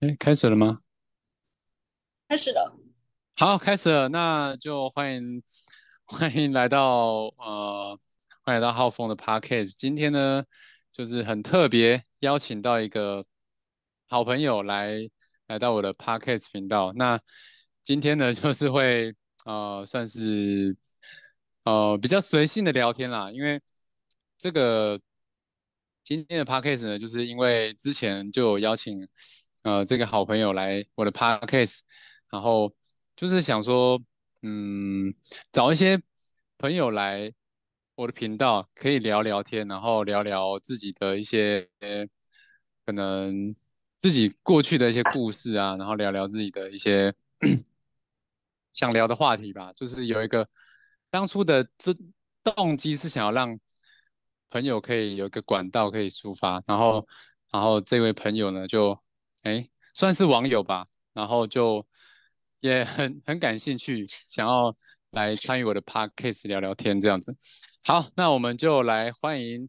哎，开始了吗？开始了，好，开始了，那就欢迎 欢迎来到呃，欢迎来到浩峰的 Podcast。今天呢，就是很特别，邀请到一个好朋友来来到我的 Podcast 频道。那今天呢，就是会呃，算是呃比较随性的聊天啦，因为这个今天的 Podcast 呢，就是因为之前就有邀请呃这个好朋友来我的 Podcast。然后就是想说，嗯，找一些朋友来我的频道，可以聊聊天，然后聊聊自己的一些可能自己过去的一些故事啊，然后聊聊自己的一些想聊的话题吧。就是有一个当初的这动机是想要让朋友可以有一个管道可以抒发，然后然后这位朋友呢，就哎算是网友吧，然后就。也很很感兴趣，想要来参与我的 podcast 聊聊天这样子。好，那我们就来欢迎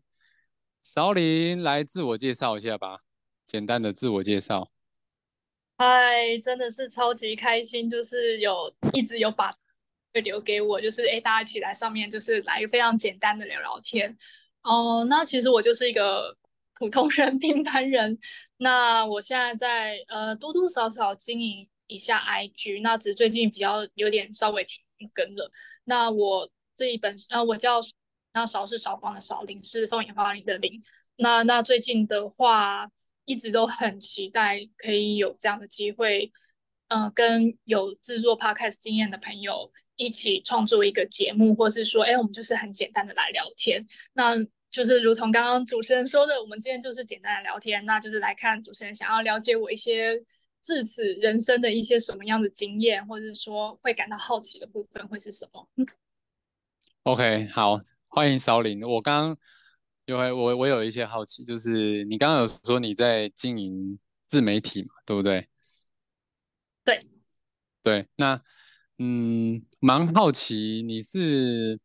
少林来自我介绍一下吧，简单的自我介绍。嗨，真的是超级开心，就是有一直有把会留给我，就是哎，大家一起来上面，就是来一个非常简单的聊聊天。哦，那其实我就是一个普通人、平凡人。那我现在在呃多多少少经营。一下 IG，那只是最近比较有点稍微停更了。那我这一本，呃，我叫那少是少光的少，林是凤眼花林的林。那那最近的话，一直都很期待可以有这样的机会，嗯，跟有制作 Podcast 经验的朋友一起创作一个节目，或是说，哎，我们就是很简单的来聊天。那就是如同刚刚主持人说的，我们今天就是简单的聊天，那就是来看主持人想要了解我一些。至此，人生的一些什么样的经验，或者说会感到好奇的部分会是什么？OK，好，欢迎少林。我刚刚因为我我有一些好奇，就是你刚刚有说你在经营自媒体嘛，对不对？对，对，那嗯，蛮好奇你是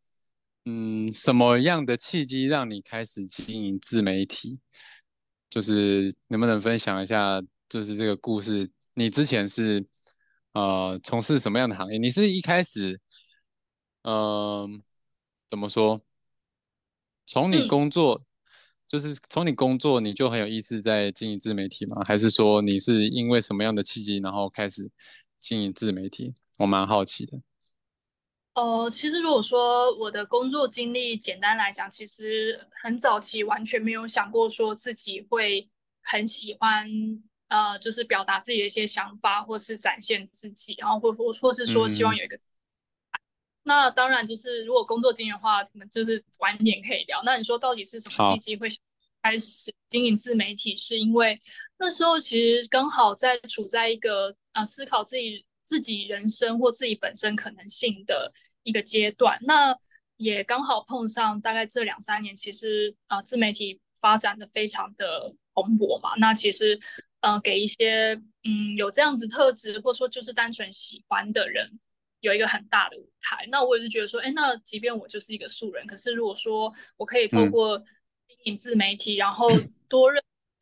嗯什么样的契机让你开始经营自媒体？就是能不能分享一下？就是这个故事，你之前是呃从事什么样的行业？你是一开始，嗯，怎么说？从你工作，就是从你工作你就很有意识在经营自媒体吗？还是说你是因为什么样的契机，然后开始经营自媒体？我蛮好奇的。呃，其实如果说我的工作经历，简单来讲，其实很早期完全没有想过说自己会很喜欢。呃，就是表达自己的一些想法，或是展现自己，然后或或或是说希望有一个。那当然就是如果工作经验的话，我们就是晚点可以聊。那你说到底是什么契机会开始经营自媒体？是因为那时候其实刚好在处在一个呃思考自己自己人生或自己本身可能性的一个阶段。那也刚好碰上大概这两三年，其实啊自媒体发展的非常的蓬勃嘛。那其实。呃，给一些嗯有这样子特质，或者说就是单纯喜欢的人，有一个很大的舞台。那我也是觉得说，哎，那即便我就是一个素人，可是如果说我可以透过经营自媒体，然后多认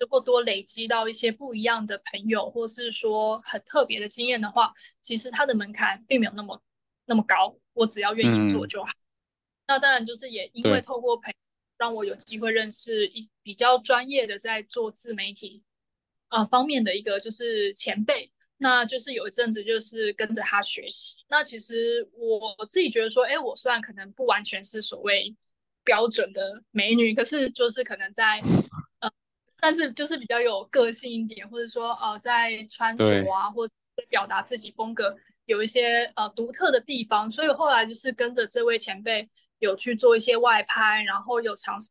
或多累积到一些不一样的朋友，或是说很特别的经验的话，其实它的门槛并没有那么那么高，我只要愿意做就好。那当然就是也因为透过朋友，让我有机会认识一比较专业的在做自媒体。呃，方面的一个就是前辈，那就是有一阵子就是跟着他学习。那其实我自己觉得说，哎，我虽然可能不完全是所谓标准的美女，可是就是可能在呃，但是就是比较有个性一点，或者说呃，在穿着啊，或者表达自己风格有一些呃独特的地方。所以后来就是跟着这位前辈有去做一些外拍，然后有尝试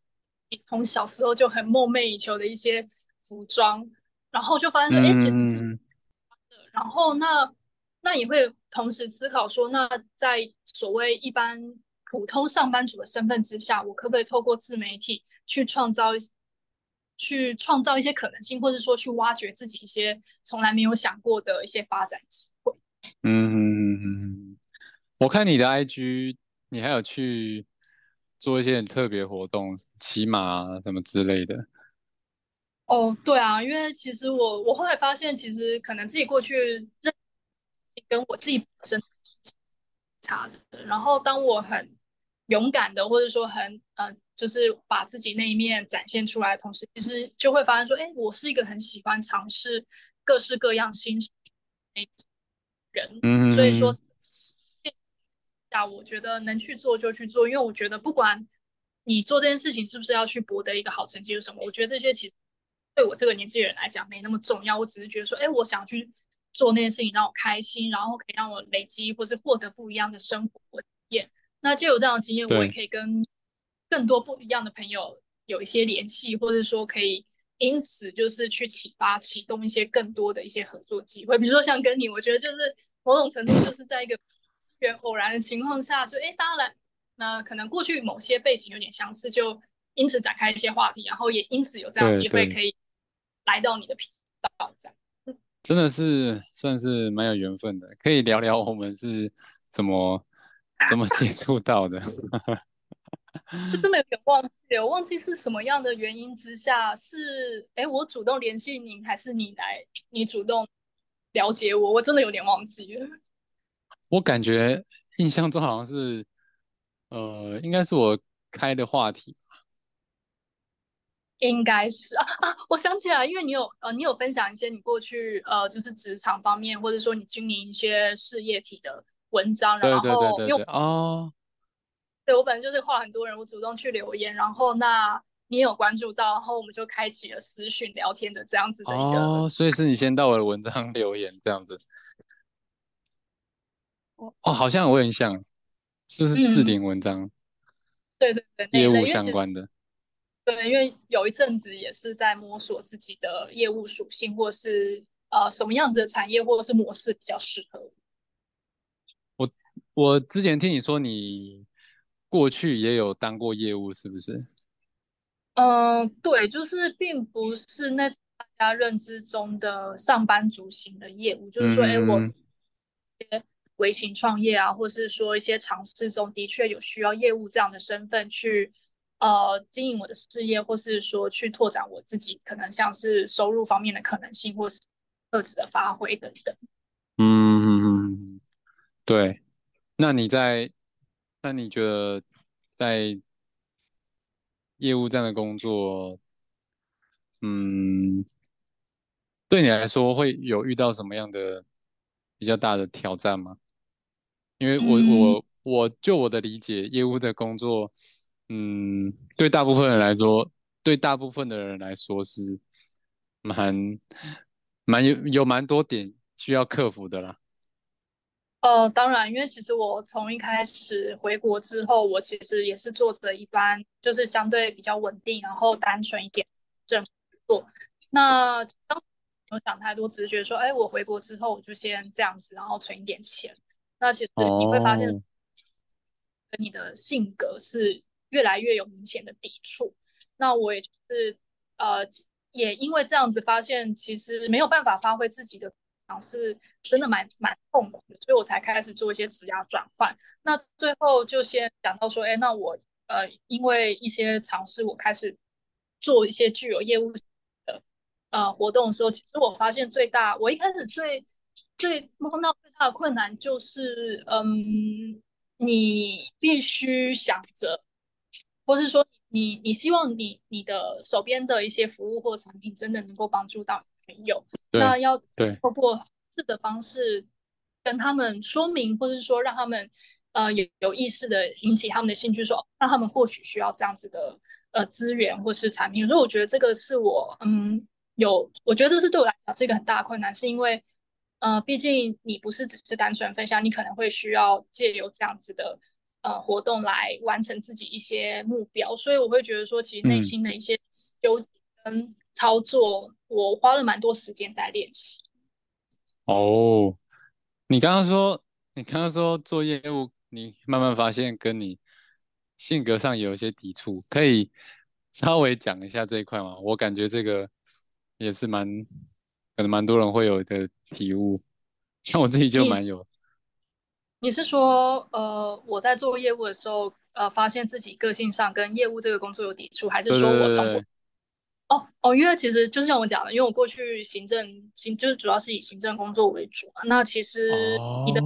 从小时候就很梦寐以求的一些服装。然后就发现说，哎，其实自己，然后那那也会同时思考说，那在所谓一般普通上班族的身份之下，我可不可以透过自媒体去创造去创造一些可能性，或者说去挖掘自己一些从来没有想过的一些发展机会？嗯，我看你的 IG，你还有去做一些很特别活动，骑马啊什么之类的。哦，对啊，因为其实我我后来发现，其实可能自己过去认跟我自己本身差的。然后当我很勇敢的，或者说很呃，就是把自己那一面展现出来的同时，其实就会发现说，哎，我是一个很喜欢尝试各式各样新人。嗯，所以说下我觉得能去做就去做，因为我觉得不管你做这件事情是不是要去博得一个好成绩是什么，我觉得这些其实。对我这个年纪人来讲没那么重要，我只是觉得说，哎，我想去做那件事情让我开心，然后可以让我累积或是获得不一样的生活体验。那借有这样的经验，我也可以跟更多不一样的朋友有一些联系，或者说可以因此就是去启发、启动一些更多的一些合作机会。比如说像跟你，我觉得就是某种程度就是在一个缘偶然的情况下，就哎，当然，那可能过去某些背景有点相似，就因此展开一些话题，然后也因此有这样机会可以。来到你的频道，这样真的是算是蛮有缘分的。可以聊聊我们是怎么怎么接触到的？真的有点忘记了，我忘记是什么样的原因之下，是哎我主动联系你，还是你来你主动了解我？我真的有点忘记了。我感觉印象中好像是，呃，应该是我开的话题。应该是啊啊！我想起来，因为你有呃，你有分享一些你过去呃，就是职场方面，或者说你经营一些事业体的文章，然后用哦，对我本来就是画很多人，我主动去留言，然后那你有关注到，然后我们就开启了私讯聊天的这样子的一个哦，所以是你先到我的文章留言这样子哦，好像我很像，是不是置顶文章？对对对，业务相关的。对，因为有一阵子也是在摸索自己的业务属性，或是呃什么样子的产业或者是模式比较适合我。我之前听你说你过去也有当过业务，是不是？嗯，对，就是并不是那大家认知中的上班族型的业务，就是说，哎，我微型创业啊，或是说一些尝试中的确有需要业务这样的身份去。呃，经营我的事业，或是说去拓展我自己，可能像是收入方面的可能性，或是特质的发挥等等。嗯，对。那你在，那你觉得在业务这样的工作，嗯，对你来说会有遇到什么样的比较大的挑战吗？因为我我我就我的理解，业务的工作。嗯，对大部分人来说，对大部分的人来说是蛮蛮有有蛮多点需要克服的啦。呃，当然，因为其实我从一开始回国之后，我其实也是做着一般，就是相对比较稳定，然后单纯一点正做。那当没有想太多，只是觉得说，哎，我回国之后我就先这样子，然后存一点钱。那其实你会发现，跟你的性格是。越来越有明显的抵触，那我也就是呃，也因为这样子发现，其实没有办法发挥自己的尝试，真的蛮蛮痛苦的，所以我才开始做一些职涯转换。那最后就先讲到说，哎，那我呃，因为一些尝试，我开始做一些具有业务的呃活动的时候，其实我发现最大，我一开始最最碰到最大的困难就是，嗯，你必须想着。或是说你你希望你你的手边的一些服务或产品真的能够帮助到朋友，那要透过这的方式跟他们说明，或者是说让他们呃有有意识的引起他们的兴趣，说让他们或许需要这样子的呃资源或是产品。所以我觉得这个是我嗯有，我觉得这是对我来讲是一个很大的困难，是因为呃毕竟你不是只是单纯分享，你可能会需要借由这样子的。呃，活动来完成自己一些目标，所以我会觉得说，其实内心的一些纠结跟操作，我花了蛮多时间在练习。哦，你刚刚说，你刚刚说做业务，你慢慢发现跟你性格上有一些抵触，可以 稍微讲一下这一块吗？我感觉这个也是蛮，可能蛮多人会有的体悟，像我自己就蛮有。你是说，呃，我在做业务的时候，呃，发现自己个性上跟业务这个工作有抵触，还是说我从哦哦，因为其实就是像我讲的，因为我过去行政行就是主要是以行政工作为主嘛。那其实你的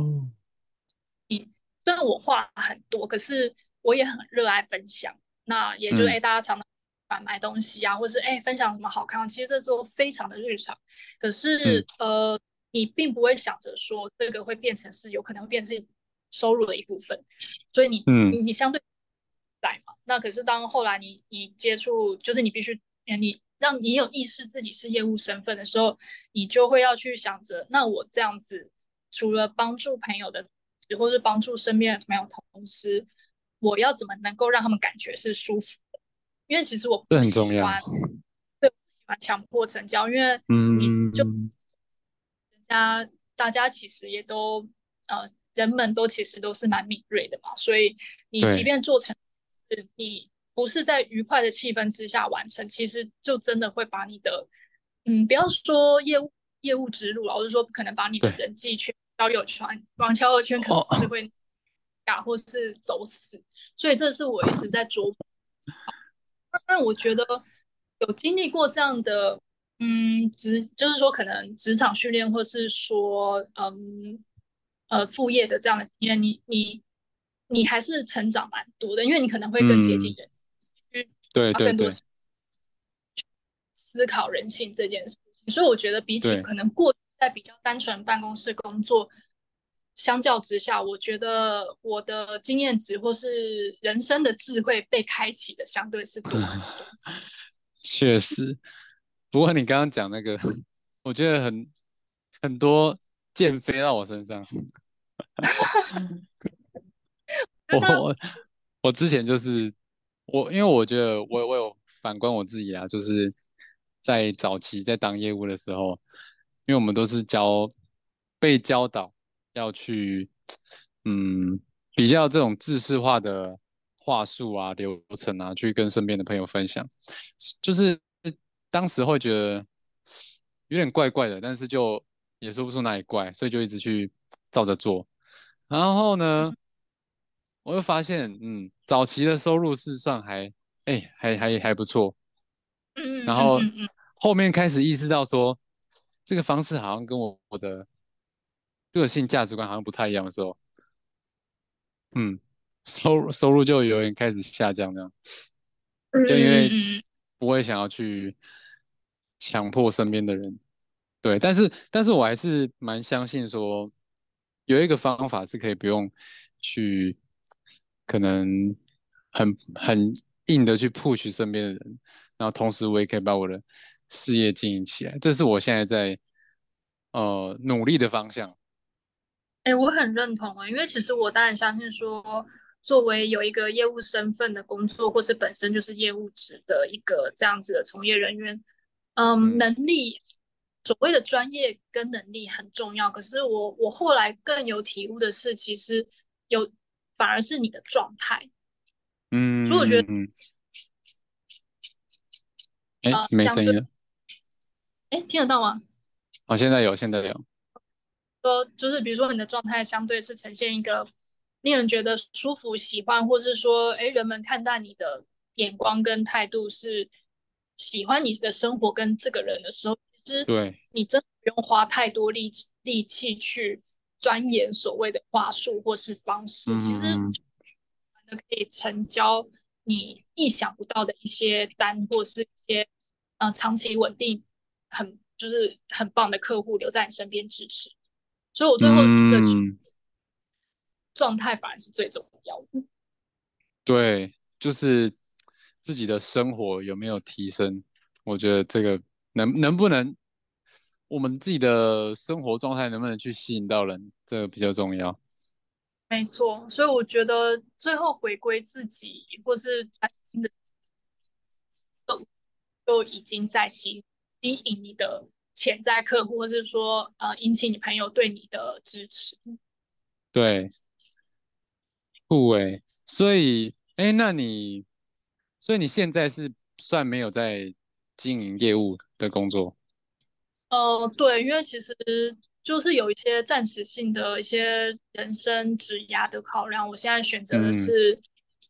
你虽然我话很多，可是我也很热爱分享。那也就哎，大家常常买买东西啊，或是哎分享什么好看，其实这都非常的日常。可是呃，你并不会想着说这个会变成是有可能会变成收入的一部分，所以你你你相对在嘛。那可是当后来你你接触，就是你必须。你让你有意识自己是业务身份的时候，你就会要去想着，那我这样子除了帮助朋友的，或是帮助身边的朋友同时，我要怎么能够让他们感觉是舒服的？因为其实我不喜欢，对，不喜欢强迫成交，因为嗯就人家大家其实也都呃，人们都其实都是蛮敏锐的嘛，所以你即便做成是你。不是在愉快的气氛之下完成，其实就真的会把你的，嗯，不要说业务业务之路了，我是说可能把你的人际圈、交友圈、网交友圈可能是会呀，或是走死。所以这是我一直在琢磨。但我觉得有经历过这样的，嗯，职就是说可能职场训练，或是说，嗯，呃，副业的这样的经验，你你你还是成长蛮多的，因为你可能会更接近人。对对对，思考人性这件事情，所以我觉得比起可能过在比较单纯办公室工作，相较之下，我觉得我的经验值或是人生的智慧被开启的相对是多。确实，不过你刚刚讲那个，我觉得很很多箭飞到我身上。我我之前就是。我因为我觉得我我有反观我自己啊，就是在早期在当业务的时候，因为我们都是教被教导要去嗯比较这种知识化的话术啊流程啊，去跟身边的朋友分享，就是当时会觉得有点怪怪的，但是就也说不出哪里怪，所以就一直去照着做，然后呢。我就发现，嗯，早期的收入是算还，哎，还还还不错，嗯，然后后面开始意识到说，这个方式好像跟我我的个性价值观好像不太一样的时候，嗯，收入收入就有点开始下降，这样，就因为不会想要去强迫身边的人，对，但是但是我还是蛮相信说，有一个方法是可以不用去。可能很很硬的去 push 身边的人，然后同时我也可以把我的事业经营起来，这是我现在在呃努力的方向。哎，我很认同啊，因为其实我当然相信说，作为有一个业务身份的工作，或是本身就是业务职的一个这样子的从业人员，嗯，能力所谓的专业跟能力很重要。可是我我后来更有体悟的是，其实有。反而是你的状态，嗯，所以我觉得，哎，没声音了，哎，听得到吗？哦，现在有，现在有。说就是，比如说你的状态相对是呈现一个令人觉得舒服、喜欢，或是说，哎，人们看待你的眼光跟态度是喜欢你的生活跟这个人的时候，其实对你真的不用花太多力气力气去。钻研所谓的话术或是方式，其实可以成交你意想不到的一些单，或是一些呃长期稳定、很就是很棒的客户留在你身边支持。所以我最后的状态反而是最重要的。对，就是自己的生活有没有提升？我觉得这个能能不能？我们自己的生活状态能不能去吸引到人，这个比较重要。没错，所以我觉得最后回归自己，或是的都都已经在吸吸引你的潜在客户，或是说呃引起你朋友对你的支持。对，不诶，所以哎，那你所以你现在是算没有在经营业务的工作？呃，对，因为其实就是有一些暂时性的一些人生职涯的考量，我现在选择的是，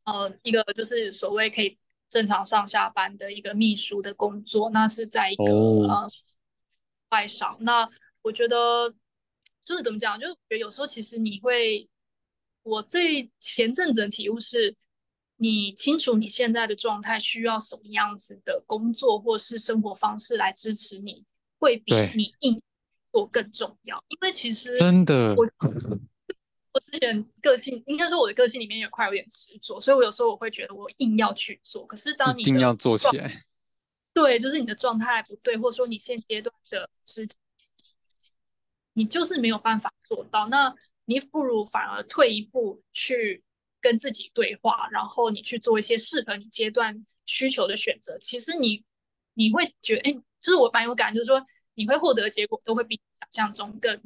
呃，一个就是所谓可以正常上下班的一个秘书的工作，那是在一个呃外商。那我觉得就是怎么讲，就觉得有时候其实你会，我这前阵子的体悟是，你清楚你现在的状态需要什么样子的工作或是生活方式来支持你，会比你硬做更重要。因为其实真的我。我之前个性应该说我的个性里面也快有点执着，所以我有时候我会觉得我硬要去做。可是当你一定要做起来，对，就是你的状态不对，或者说你现阶段的时间，你就是没有办法做到。那你不如反而退一步去跟自己对话，然后你去做一些适合你阶段需求的选择。其实你你会觉得，哎，就是我蛮有感，就是说你会获得结果都会比想象中更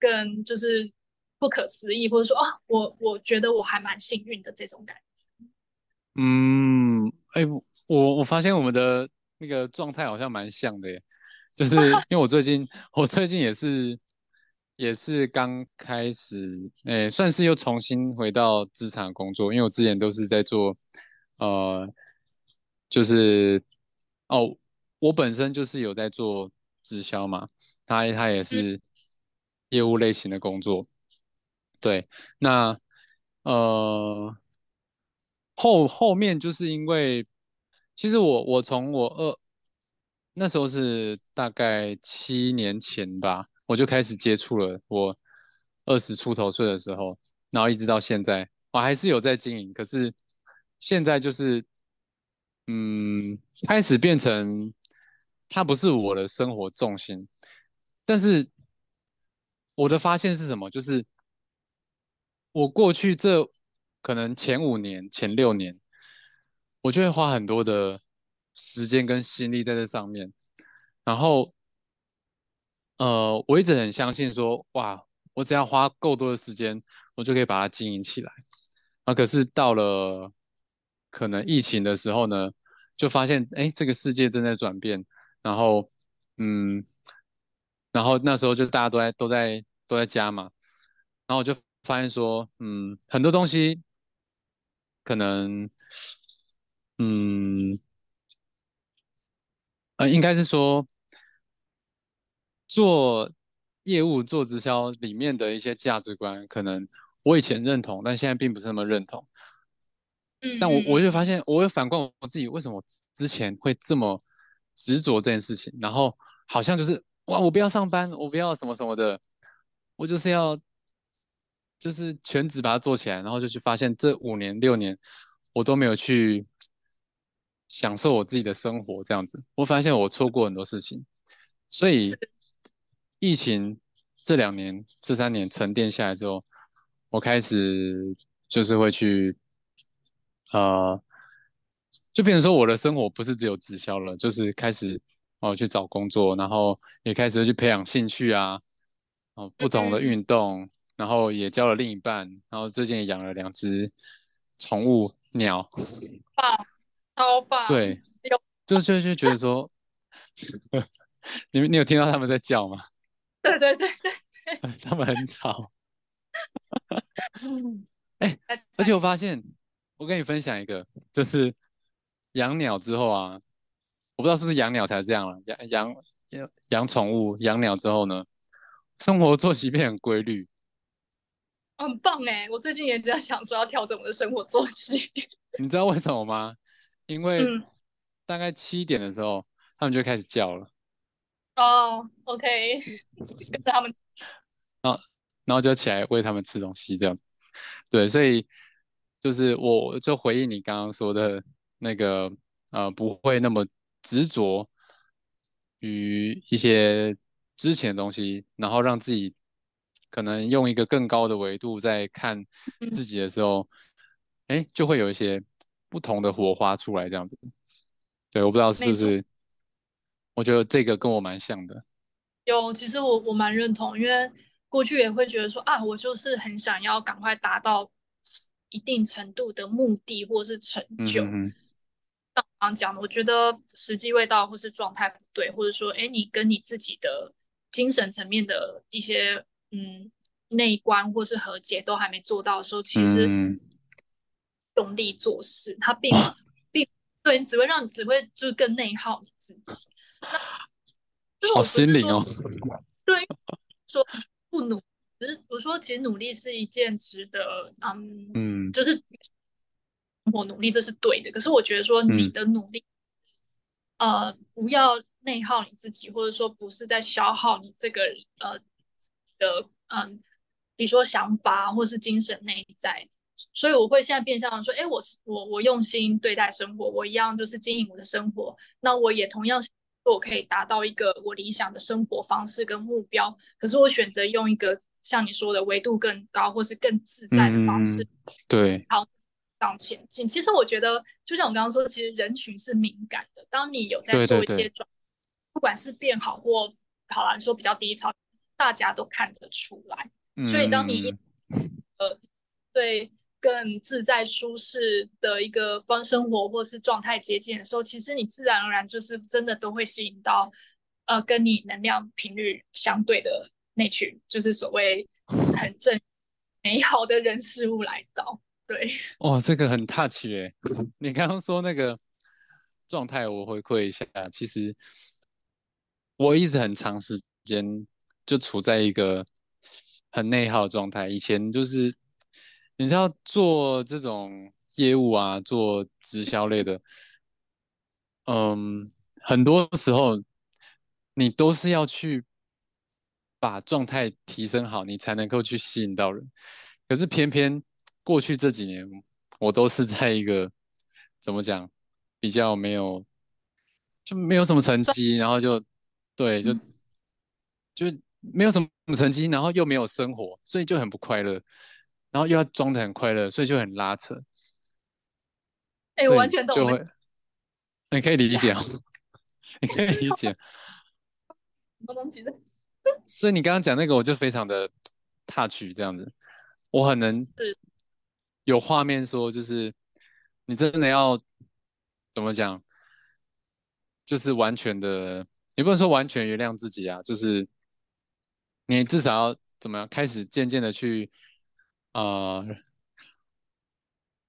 更就是。不可思议，或者说啊，我我觉得我还蛮幸运的这种感觉。嗯，哎，我我发现我们的那个状态好像蛮像的耶，就是 因为我最近我最近也是也是刚开始，哎，算是又重新回到职场工作，因为我之前都是在做呃，就是哦，我本身就是有在做直销嘛，他他也是业务类型的工作。对，那呃后后面就是因为，其实我我从我二那时候是大概七年前吧，我就开始接触了。我二十出头岁的时候，然后一直到现在，我还是有在经营。可是现在就是，嗯，开始变成它不是我的生活重心。但是我的发现是什么？就是。我过去这可能前五年、前六年，我就会花很多的时间跟心力在这上面。然后，呃，我一直很相信说，哇，我只要花够多的时间，我就可以把它经营起来。啊，可是到了可能疫情的时候呢，就发现，哎，这个世界正在转变。然后，嗯，然后那时候就大家都在都在都在家嘛，然后我就。发现说，嗯，很多东西可能，嗯，呃，应该是说做业务、做直销里面的一些价值观，可能我以前认同，但现在并不是那么认同。嗯，但我我就发现，我会反观我自己，为什么之前会这么执着这件事情？然后好像就是哇，我不要上班，我不要什么什么的，我就是要。就是全职把它做起来，然后就去发现这五年六年我都没有去享受我自己的生活，这样子，我发现我错过很多事情。所以疫情这两年、这三年沉淀下来之后，我开始就是会去，呃，就变成说我的生活不是只有直销了，就是开始哦去找工作，然后也开始去培养兴趣啊，哦不同的运动。然后也交了另一半，然后最近也养了两只宠物鸟，棒，超棒。对，就就就觉得说，你你有听到他们在叫吗？对对对对对，他们很吵。哎，而且我发现，我跟你分享一个，就是养鸟之后啊，我不知道是不是养鸟才这样了，养养养养宠物、养鸟之后呢，生活作息变很规律。很棒哎！我最近也在想说要调整我的生活作息。你知道为什么吗？因为大概七点的时候，他们就开始叫了。哦，OK，跟着他们。然后，然后就起来喂他们吃东西，这样子。对，所以就是我就回应你刚刚说的那个，呃，不会那么执着于一些之前的东西，然后让自己。可能用一个更高的维度在看自己的时候，哎，就会有一些不同的火花出来，这样子。对，我不知道是不是，我觉得这个跟我蛮像的。有，其实我我蛮认同，因为过去也会觉得说啊，我就是很想要赶快达到一定程度的目的或是成就。刚刚讲的，我觉得时机未到，或是状态不对，或者说，哎，你跟你自己的精神层面的一些。嗯，内观或是和解都还没做到的时候，其实用力做事，它并并对你只会让你只会就是更内耗你自己。好心灵哦。对，说不努，只是我说其实努力是一件值得，嗯嗯，就是我努力这是对的。可是我觉得说你的努力，呃，不要内耗你自己，或者说不是在消耗你这个呃的嗯，比如说想法或是精神内在。所以我会现在变相说，哎，我是我我用心对待生活，我一样就是经营我的生活。那我也同样，我可以达到一个我理想的生活方式跟目标。可是我选择用一个像你说的维度更高或是更自在的方式，对，好往前进。其实我觉得，就像我刚刚说，其实人群是敏感的。当你有在做一些转，不管是变好或好了，你说比较低潮，大家都看得出来。所以当你呃对。更自在舒适的一个方生活或是状态接近的时候，其实你自然而然就是真的都会吸引到，呃，跟你能量频率相对的那群，就是所谓很正美好的人事物来到。对，哇，这个很 touch 哎，你刚刚说那个状态，我回馈一下，其实我一直很长时间就处在一个很内耗状态，以前就是。你知道做这种业务啊，做直销类的，嗯，很多时候你都是要去把状态提升好，你才能够去吸引到人。可是偏偏过去这几年，我都是在一个怎么讲，比较没有就没有什么成绩，然后就对，就就没有什么成绩，然后又没有生活，所以就很不快乐。然后又要装的很快乐，所以就很拉扯。哎，完全懂。就会，你可以理解，你可以理解。所以你刚刚讲那个，我就非常的 touch 这样子，我很能有画面说，就是你真的要怎么讲，就是完全的，也不能说完全原谅自己啊，就是你至少要怎么样，开始渐渐的去。呃，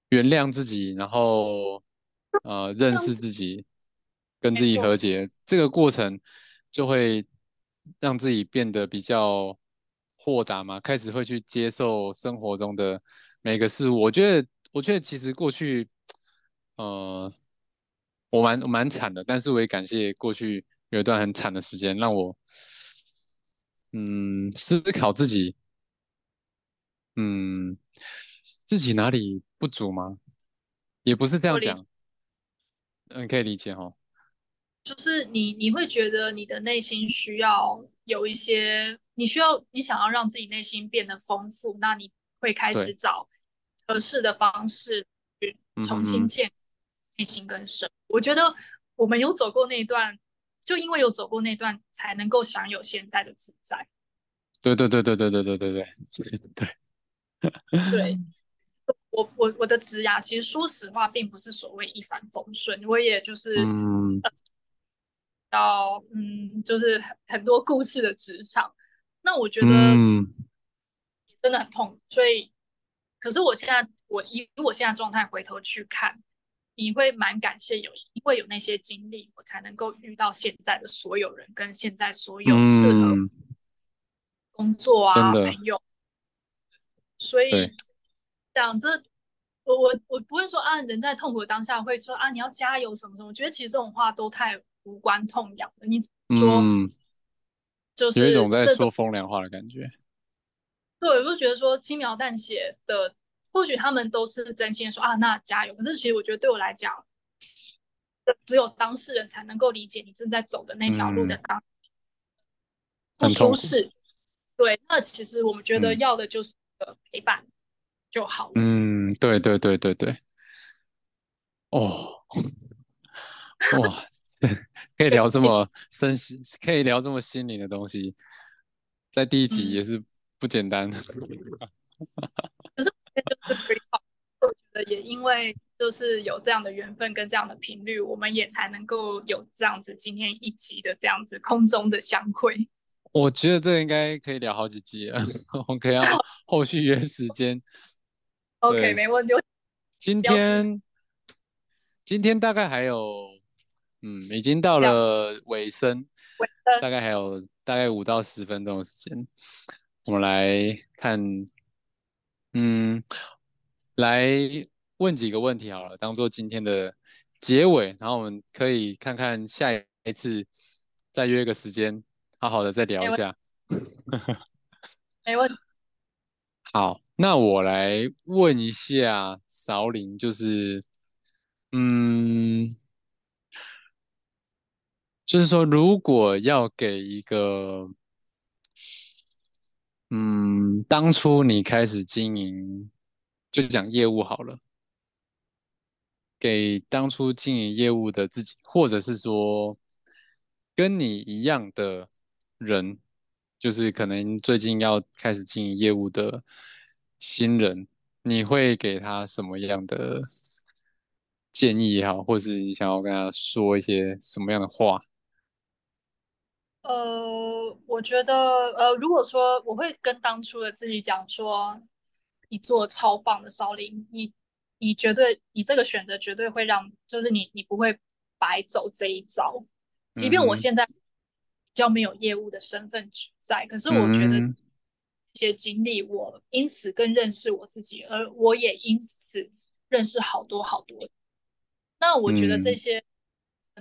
原谅自己，然后呃，认识自己，跟自己和解，这个过程就会让自己变得比较豁达嘛，开始会去接受生活中的每个事物。我觉得，我觉得其实过去，呃，我蛮蛮惨的，但是我也感谢过去有一段很惨的时间，让我嗯思考自己。嗯，自己哪里不足吗？也不是这样讲，嗯，可以理解哈。就是你，你会觉得你的内心需要有一些，你需要，你想要让自己内心变得丰富，那你会开始找合适的方式去重新建内心跟生。我觉得我们有走过那段，就因为有走过那段，才能够享有现在的自在。对对对对对对对对对对。对，我我我的职涯其实说实话，并不是所谓一帆风顺，我也就是嗯，要嗯，就是很很多故事的职场。那我觉得真的很痛，所以，可是我现在我以我现在状态回头去看，你会蛮感谢有因为有那些经历，我才能够遇到现在的所有人，跟现在所有适合工作啊朋友。所以讲这，我我我不会说啊，人在痛苦的当下会说啊，你要加油什么什么。我觉得其实这种话都太无关痛痒了。你说，就是有一种在说风凉话的感觉。对，我就觉得说轻描淡写的，或许他们都是真心的说啊，那加油。可是其实我觉得对我来讲，只有当事人才能够理解你正在走的那条路的当不舒适。对，那其实我们觉得要的就是。陪伴就好了。嗯，对对对对对。哦，哇，可以聊这么深心，可以聊这么心灵的东西，在第一集也是不简单。可是，就是我觉得也因为就是有这样的缘分跟这样的频率，我们也才能够有这样子今天一集的这样子空中的相会。我觉得这应该可以聊好几集了，我们可以后续约时间。OK，没问题。今天今天大概还有，嗯，已经到了尾声，大概还有大概五到十分钟的时间，我们来看，嗯，来问几个问题好了，当做今天的结尾，然后我们可以看看下一次再约个时间，好好的再聊一下。没问题。好，那我来问一下韶林，就是。嗯，就是说，如果要给一个，嗯，当初你开始经营，就讲业务好了，给当初经营业务的自己，或者是说跟你一样的人，就是可能最近要开始经营业务的新人，你会给他什么样的？建议也好，或是你想要跟他说一些什么样的话？呃，我觉得，呃，如果说我会跟当初的自己讲说，你做超棒的少林，你你绝对，你这个选择绝对会让，就是你你不会白走这一招。即便我现在比较没有业务的身份在，可是我觉得一些经历，我因此更认识我自己，而我也因此认识好多好多。那我觉得这些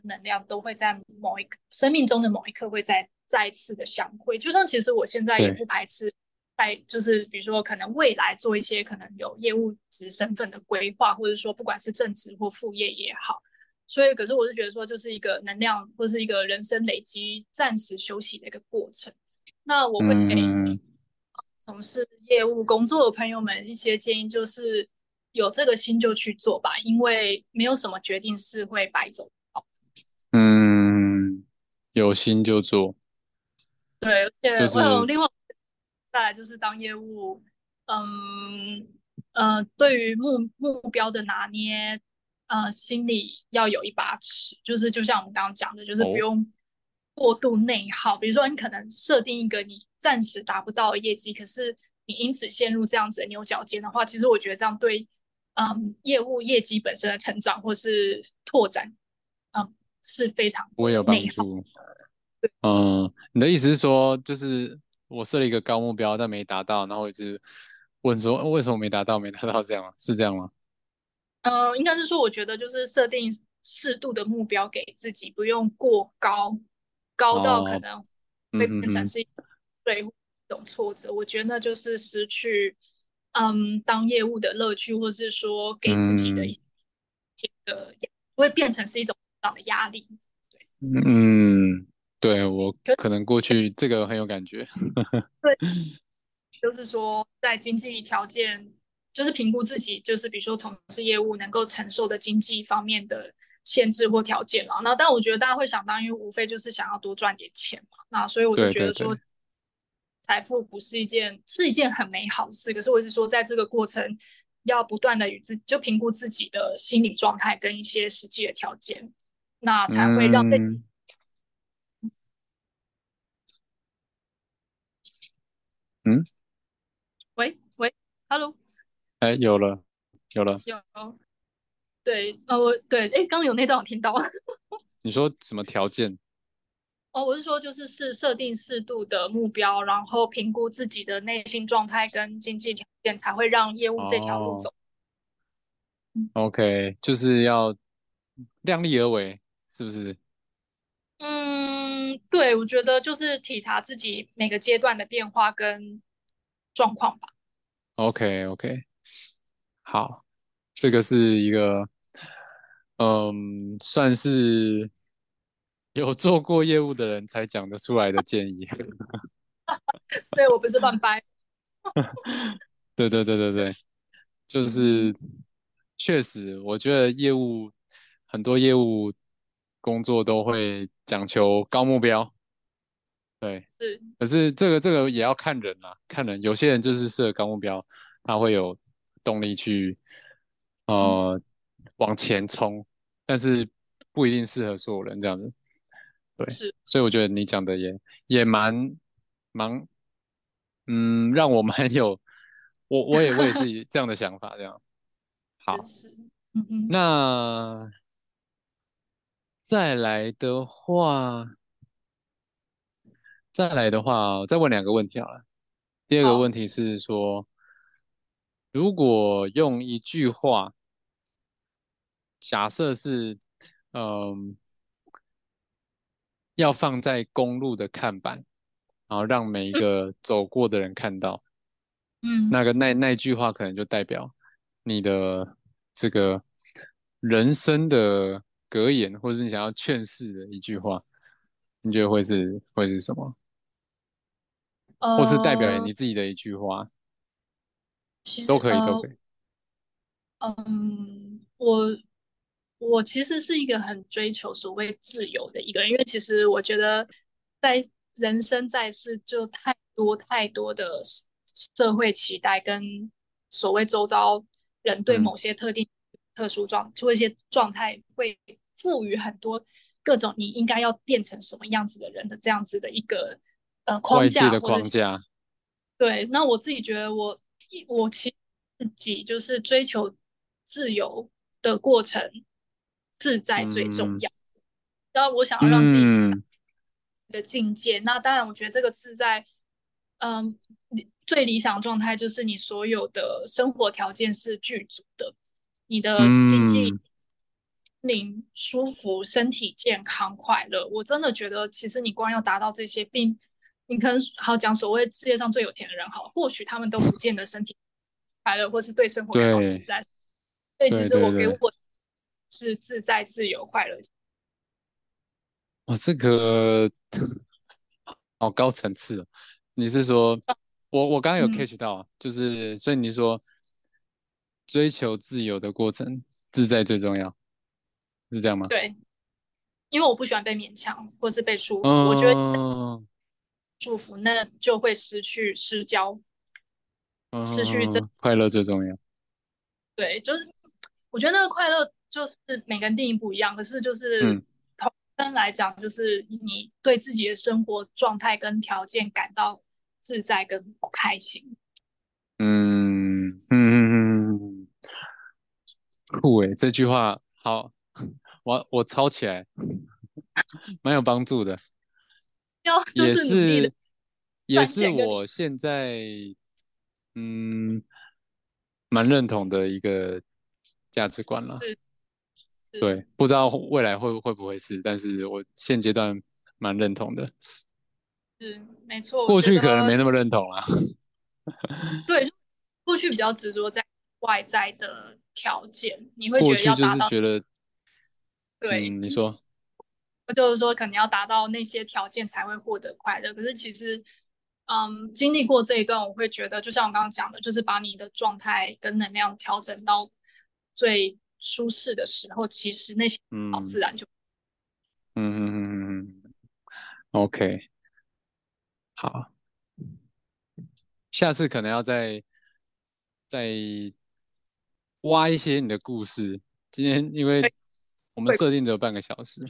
能量都会在某一生命中的某一刻会再再次的相会。就像其实我现在也不排斥，在就是比如说可能未来做一些可能有业务职身份的规划，或者说不管是正职或副业也好。所以，可是我是觉得说，就是一个能量或是一个人生累积暂时休息的一个过程。那我会给从事业务工作的朋友们一些建议，就是。有这个心就去做吧，因为没有什么决定是会白走。嗯，有心就做。对，而且我有另外再来就是当业务，嗯呃，对于目目标的拿捏，呃，心里要有一把尺，就是就像我们刚刚讲的，就是不用过度内耗。比如说，你可能设定一个你暂时达不到的业绩，可是你因此陷入这样子的牛角尖的话，其实我觉得这样对。嗯，业务业绩本身的成长或是拓展，嗯，是非常我有帮助。嗯，你的意思是说，就是我设了一个高目标，但没达到，然后一直问说为什么没达到？没达到这样吗？是这样吗？嗯，应该是说，我觉得就是设定适度的目标给自己，不用过高，高到可能会变成是对一种挫折。我觉得就是失去。嗯，当业务的乐趣，或是说给自己的一个，会变成是一种的压力。嗯，对我可能过去这个很有感觉。对，就是说在经济条件，就是评估自己，就是比如说从事业务能够承受的经济方面的限制或条件了。那但我觉得大家会想当，因为无非就是想要多赚点钱嘛。那所以我就觉得说。财富不是一件是一件很美好的事，可是我是说，在这个过程要不断的与自就评估自己的心理状态跟一些实际的条件，那才会让。嗯。喂喂，Hello。哎，有了，有了。有。对，呃，我对，哎，刚有那段我听到。你说什么条件？哦，我是说，就是是设定适度的目标，然后评估自己的内心状态跟经济条件，才会让业务这条路走。OK，就是要量力而为，是不是？嗯，对，我觉得就是体察自己每个阶段的变化跟状况吧。OK，OK，好，这个是一个，嗯，算是。有做过业务的人才讲得出来的建议。对我不是乱掰。对对对对对，就是确实，我觉得业务很多业务工作都会讲求高目标。对，是。可是这个这个也要看人啊，看人。有些人就是设高目标，他会有动力去呃往前冲，但是不一定适合所有人这样子。对，是，所以我觉得你讲的也也蛮蛮，嗯，让我蛮有，我我也我也是 这样的想法，这样。好，是，嗯嗯。那再来的话，再来的话，再问两个问题好了。第二个问题是说，如果用一句话，假设是，嗯，要放在公路的看板，然后让每一个走过的人看到，嗯，那个那那句话可能就代表你的这个人生的格言，或是你想要劝世的一句话，你觉得会是会是什么？或是代表呃，你自己的一句话，都可以，都呃，可以。嗯，我我其实是一个很追求所谓自由的一个人，因为其实我觉得在人生在世就太多太多的社社会期待跟所谓周遭人对嗯，某些特定特殊状或一些状态会赋予很多各种你应该要变成什么样子的人的这样子的一个呃框架或者框架，对，那我自己觉得我我其实自己就是追求自由的过程，自在最重嗯。要。然后我想要让自己嗯。的境界，那当然我觉得这个自在，嗯，理最理想的状态就是你所有的生活条件是具足的，你的经济、嗯，灵舒服、身体健康、快乐。我真的觉得，其实你光要达到这些，并你可能好讲所谓世界上最有钱的人好，或许他们都不见得身体快乐，或是对生活感到自在。所以其对实我对对，给我是自在、自由、快乐。哇，这个好高层次哦。你是说，我我刚刚有嗯，catch 到啊，就是所以你说追求自由的过程，自在最重要，是这样吗？对，因为我不喜欢被勉强或是被束缚，我觉得嗯束缚那就会失去失焦，失去这嗯，快乐最重要。对，就是我觉得那个快乐就是每个人定义不一样，可是就是嗯同身来讲，就是你对自己的生活状态跟条件感到自在跟开心。嗯嗯嗯嗯，酷诶，这句话好，我我抄起来，蛮有帮助的。也是也是我现在嗯蛮认同的一个价值观啦。是是对，不知道未来会会不会是，但是我现阶段蛮认同的。是没错，过去可能没那么认同啦。对，过去比较执着在外在的条件，你会觉得过去就要达到是觉得，对，嗯，你说，就是说可能要达到那些条件才会获得快乐。可是其实，嗯，经历过这一段，我会觉得，就像我刚刚讲的，就是把你的状态跟能量调整到最舒适的时候，其实那些好嗯自然就嗯嗯嗯嗯嗯，OK，好，下次可能要再再挖一些你的故事。今天因为我们会设定只有半个小时，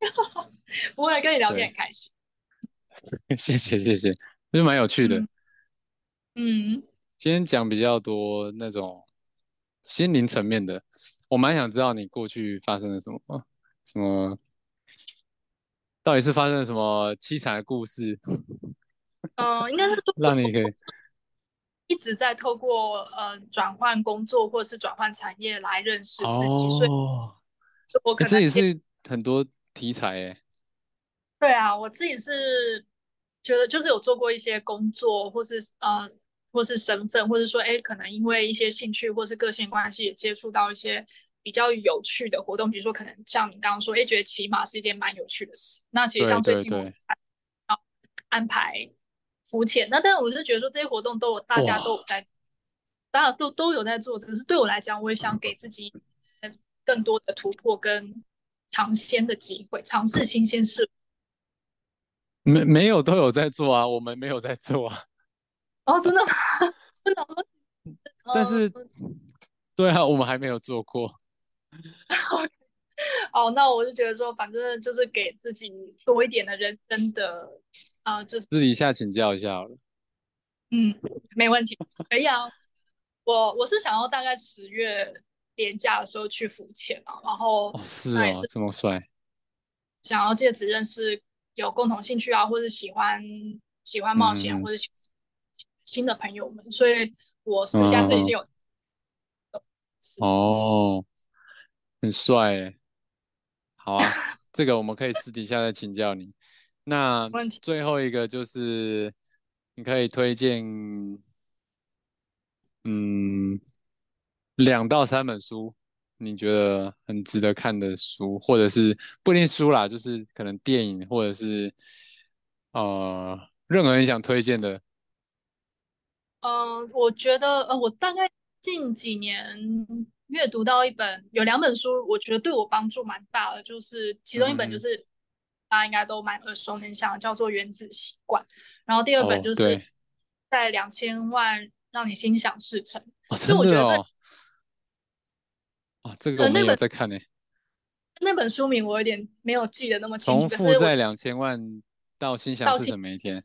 不会跟你聊天对，很开心。谢 谢谢谢，就蛮有趣的。嗯。嗯，今天讲比较多那种心灵层面的，我蛮想知道你过去发生了什么，什么到底是发生了什么凄惨的故事，呃，应该是说让你可以一直在透过呃转换工作或是转换产业来认识自己，所以我可能这也是很多题材哎，对啊，我自己是觉得就是有做过一些工作，或是呃，或是身份，或者说哎，可能因为一些兴趣或是个性关系，也接触到一些比较有趣的活动，比如说可能像你刚刚说，哎，觉得骑马是一件蛮有趣的事。那其实像最近我安排浮潜，那但是我是觉得说这些活动都有大家都有，在，大家都都有在做，只是对我来讲，我也想给自己更多的突破跟尝鲜的机会，尝试新鲜事物。没没有都有在做啊，我们没有在做啊，哦，真的吗？我老说，但是嗯，对啊，我们还没有做过，哦，那我就觉得说，反正就是给自己多一点的人生的，呃，就是私底下请教一下好了。嗯，没问题，可以啊。我我是想要大概十月年假的时候去浮潜啊，然后哦，是哦，那也是这么帅，想要借此认识有共同兴趣啊，或者喜欢喜欢冒险嗯或者喜新的朋友们，所以我私下是已经有哦，很帅诶。好啊，这个我们可以私底下再请教你。那。最后一个就是，你可以推荐，嗯，两到三本书，你觉得很值得看的书，或者是不一定书啦，就是可能电影，或者是呃，任何人想推荐的。嗯，我觉得呃，我大概近几年阅读到一本，有两本书，我觉得对我帮助蛮大的，就是其中一本就嗯是大家应该都蛮耳熟能详，叫做《原子习惯》，然后第二本哦，就是对，在两千万让你心想事成。哦，所以真的我觉得这哦，啊，这个我有在看呢。那本书名我有点没有记得那么清楚，可是我从负债两千万到心想事成每一天，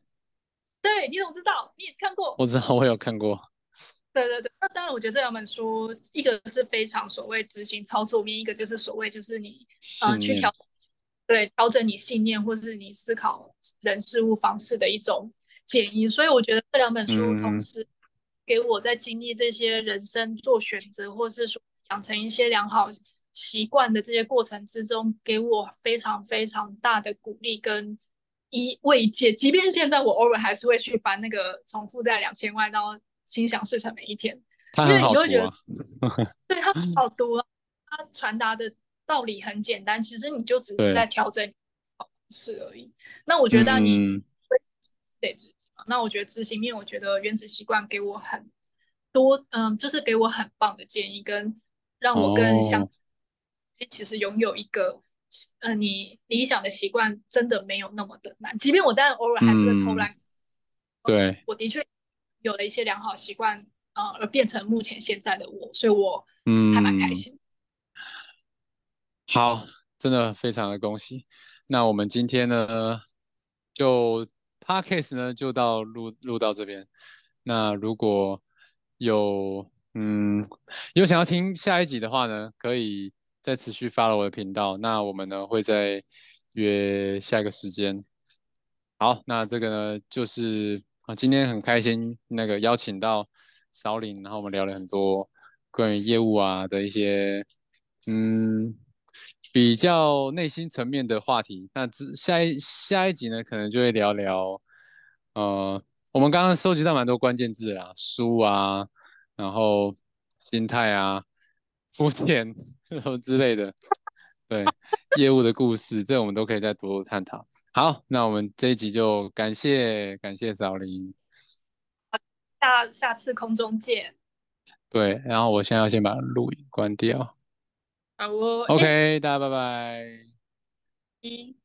对，你怎么知道？你也看过？我知道我有看过。对对对，那当然，我觉得这两本书，一个是非常所谓执行操作面，一个就是所谓就是你呃去调对调整你信念或是你思考人事物方式的一种建议。所以我觉得这两本书嗯同时给我在经历这些人生做选择，或是说养成一些良好习惯的这些过程之中，给我非常非常大的鼓励跟一慰藉。即便现在我偶尔还是会去翻那个重复在两千万到心想事成每一天。因为你就会觉得啊。对它好读啊，它传达的道理很简单，其实你就只是在调整方式而已。那我觉得你嗯得执行嘛，那我觉得执行面，我觉得原子习惯给我很多，嗯，就是给我很棒的建议，跟让我更想，哦其实拥有一个。呃，你理想的习惯真的没有那么的难，即便我当然偶尔还是会偷嗯懒，对，我的确有了一些良好习惯，呃，而变成目前现在的我，所以我嗯，还蛮开心。好，真的非常的恭喜。那我们今天呢，就 podcast 呢就到录录到这边。那如果有嗯有想要听下一集的话呢，可以再持续 follow 我的频道。那我们呢会再约下一个时间。好，那这个呢就是啊，今天很开心，那个邀请到少林，然后我们聊了很多关于业务啊的一些嗯比较内心层面的话题。那之下一下一集呢，可能就会聊聊呃，我们刚刚收集到蛮多关键字啦，书啊，然后心态啊，肤浅然后之类的，对，业务的故事，这我们都可以再多多探讨。好，那我们这一集就感谢感谢少林，下下次空中见。对，然后我现在要先把录影关掉。啊，我 OK，大家拜拜。一。